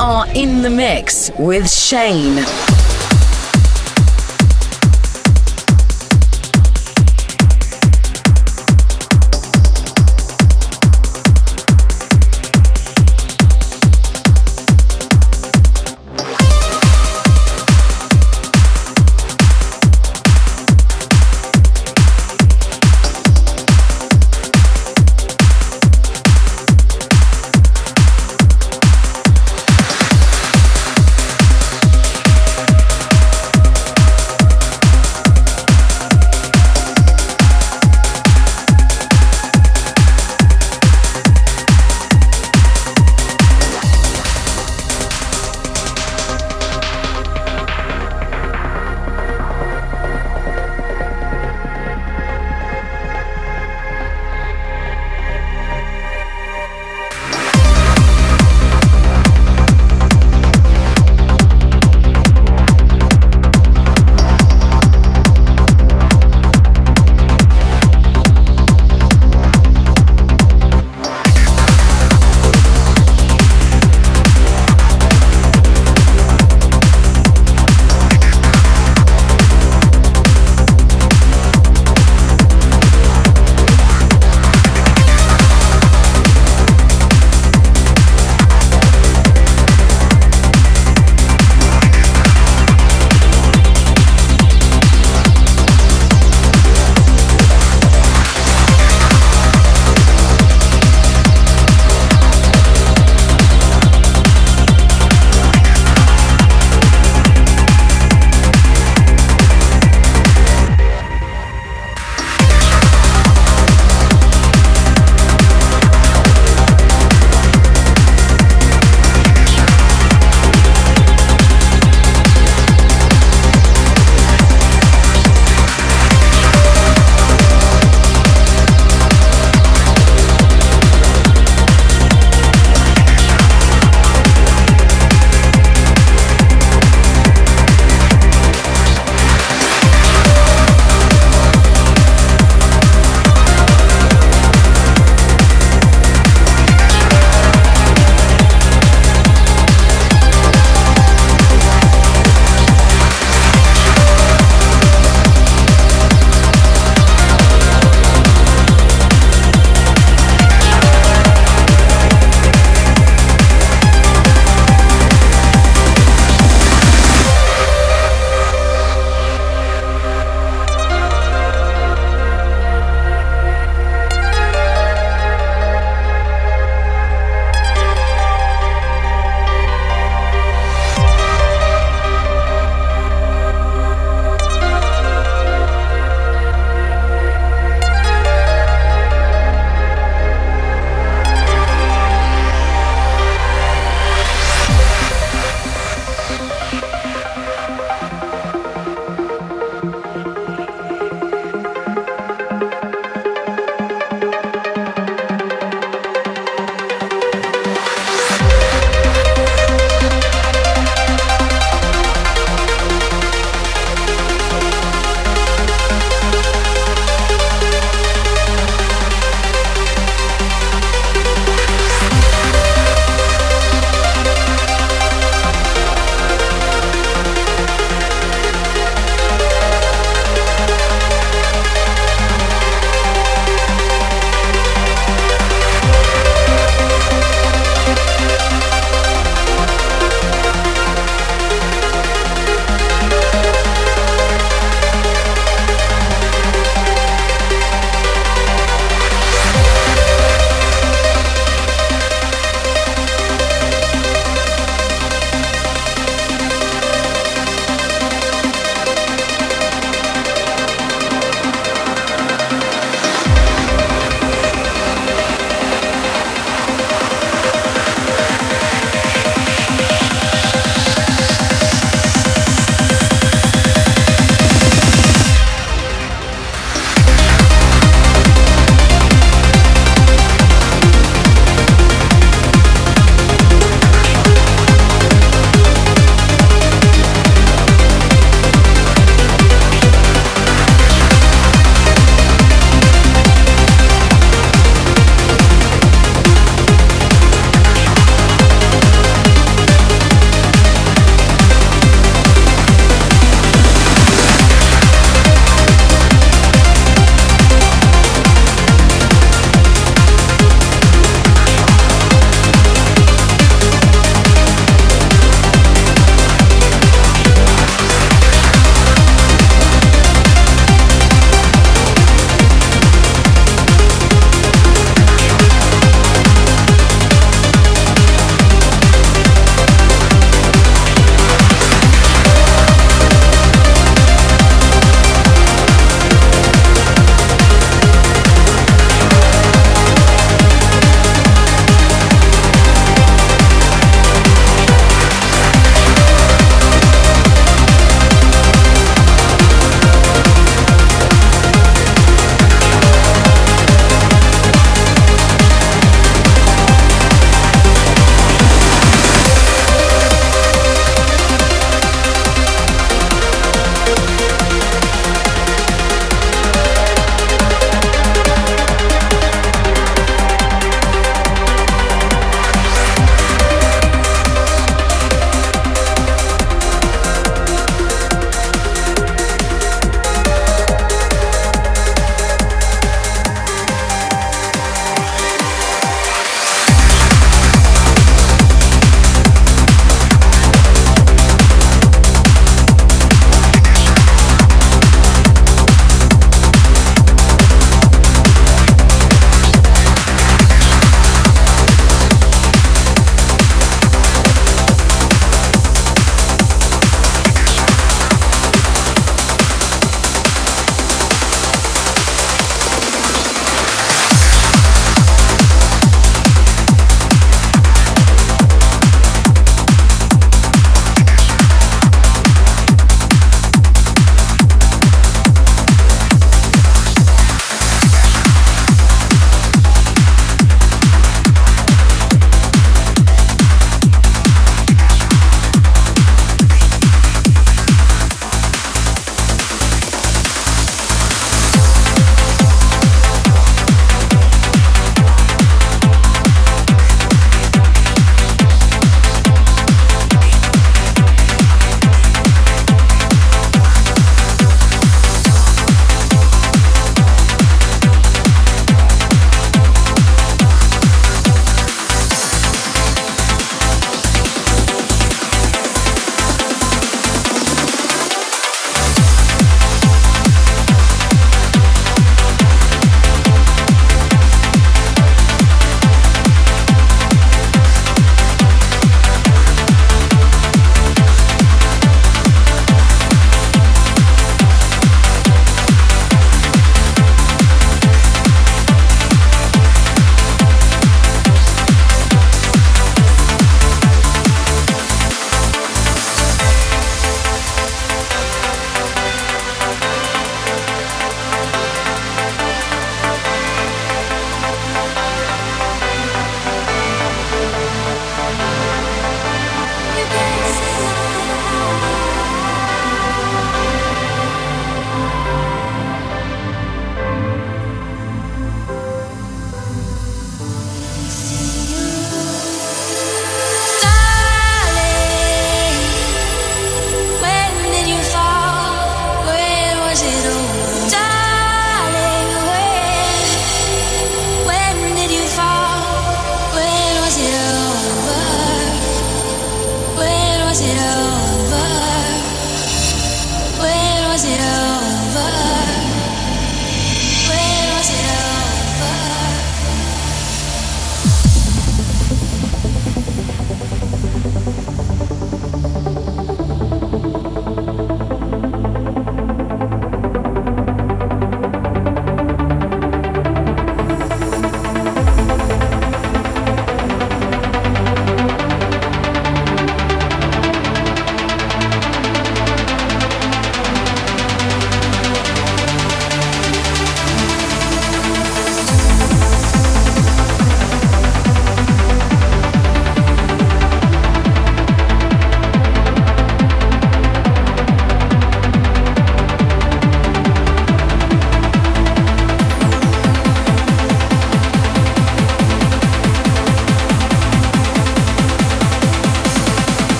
are in the mix with Shane.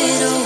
it all.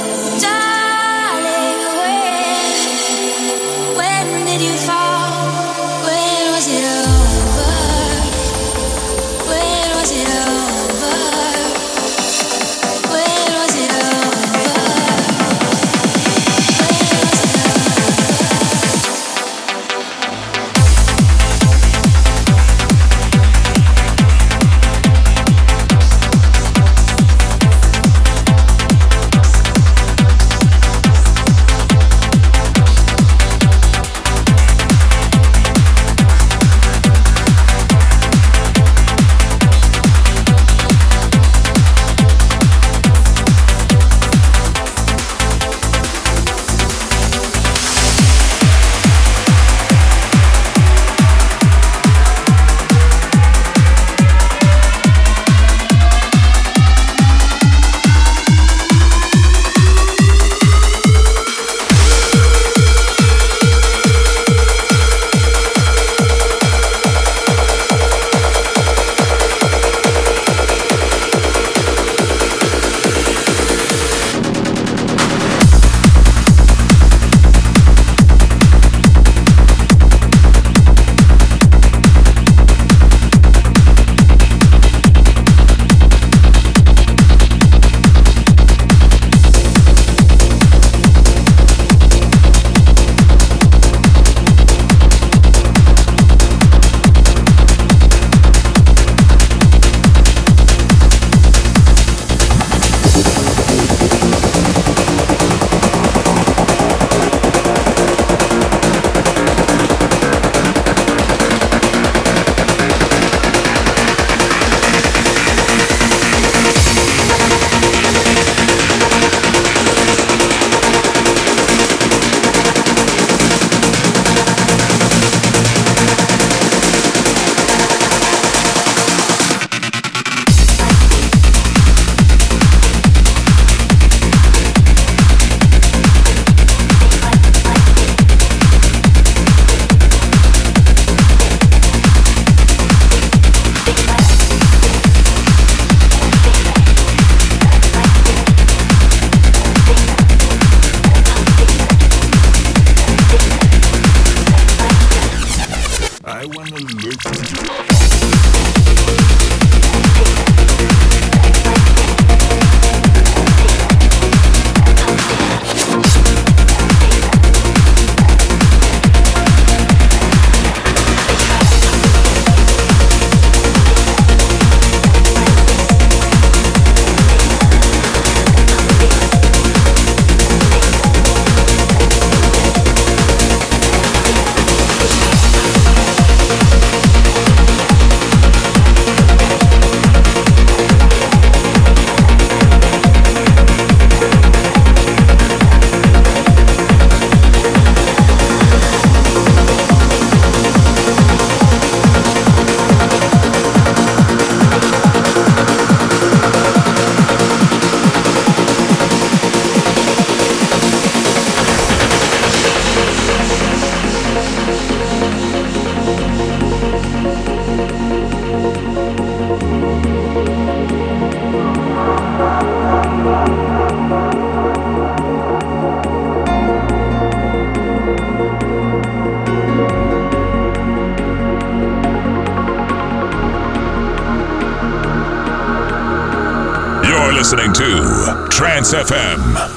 Listening to Trance FM.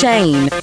Shane.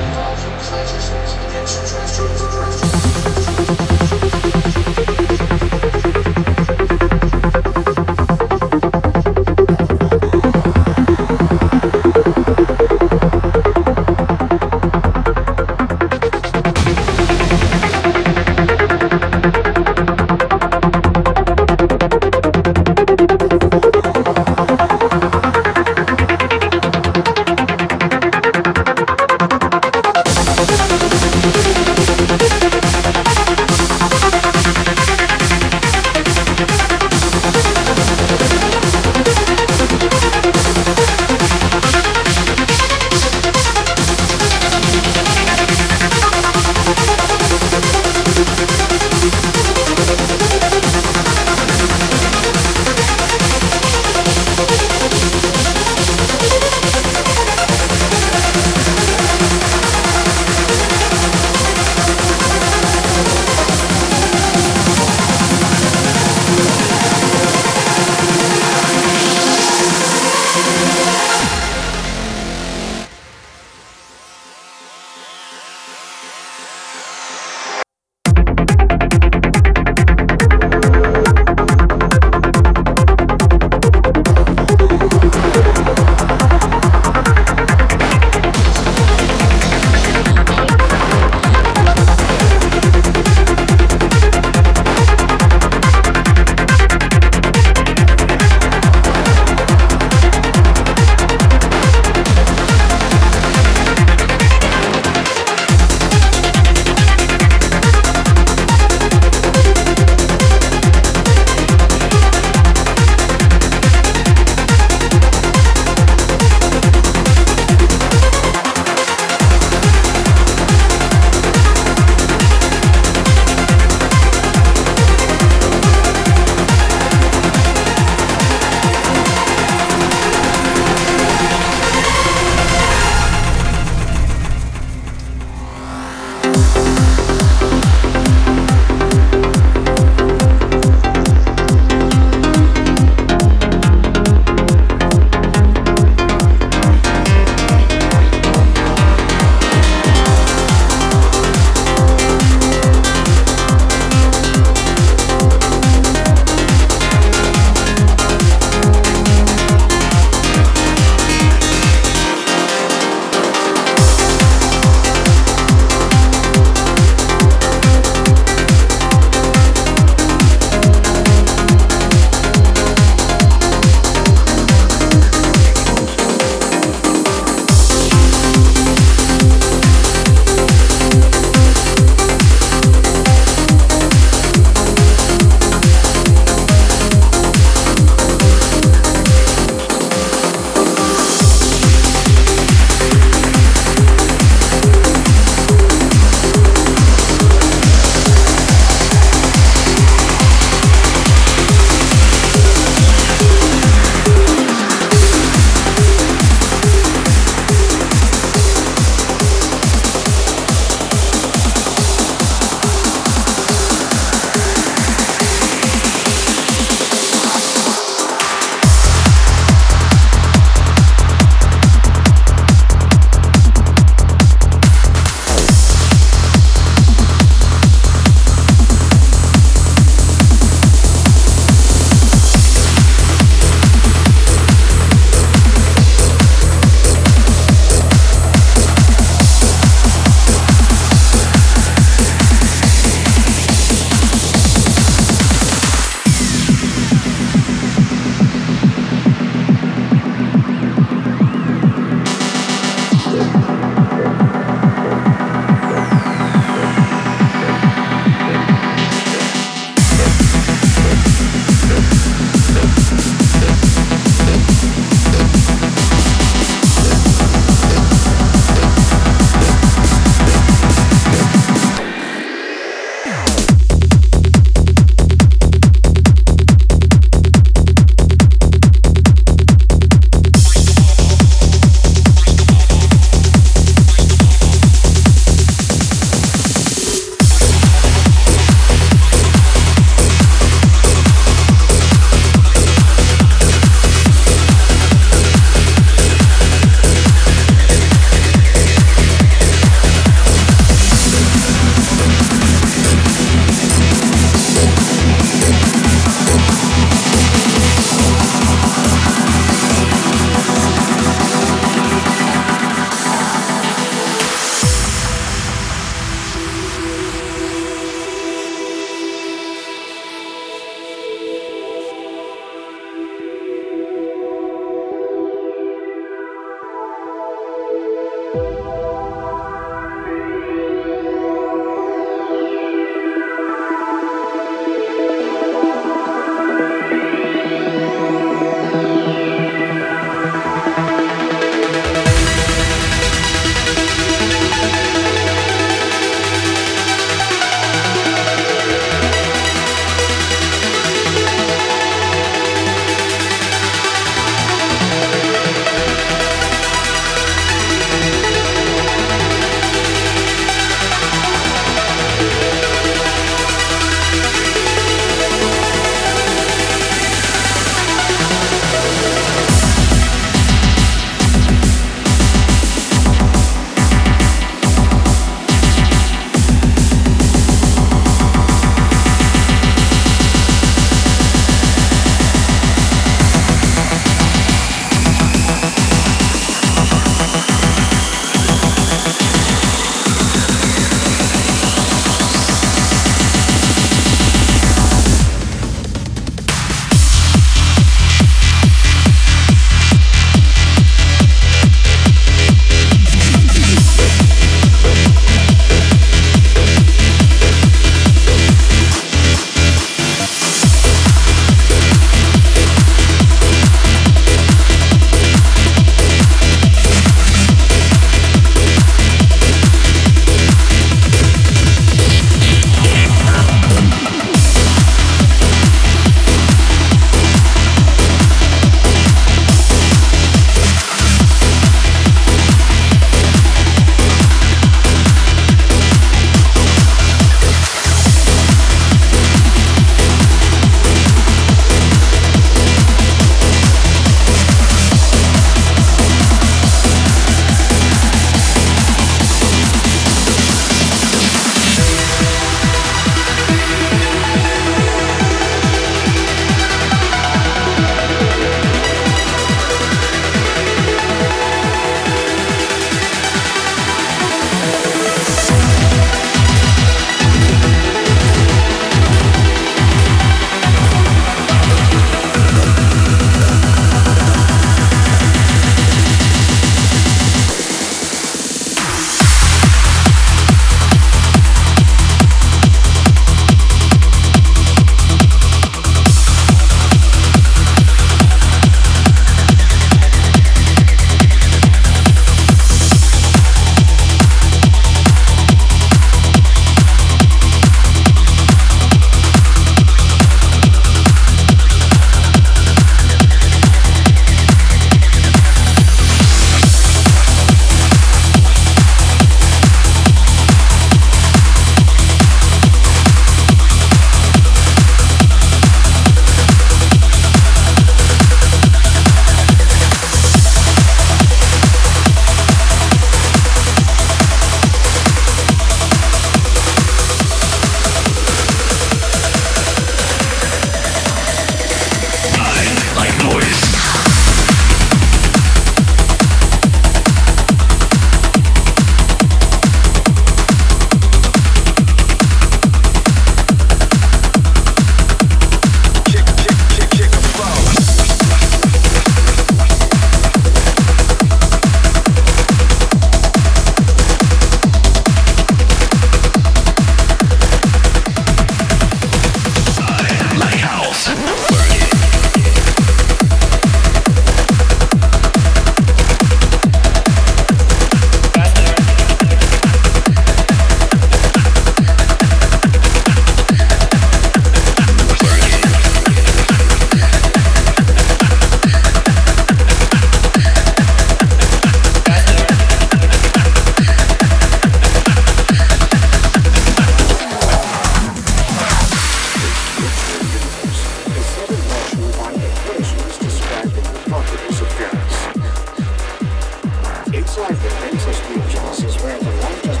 outside is where the light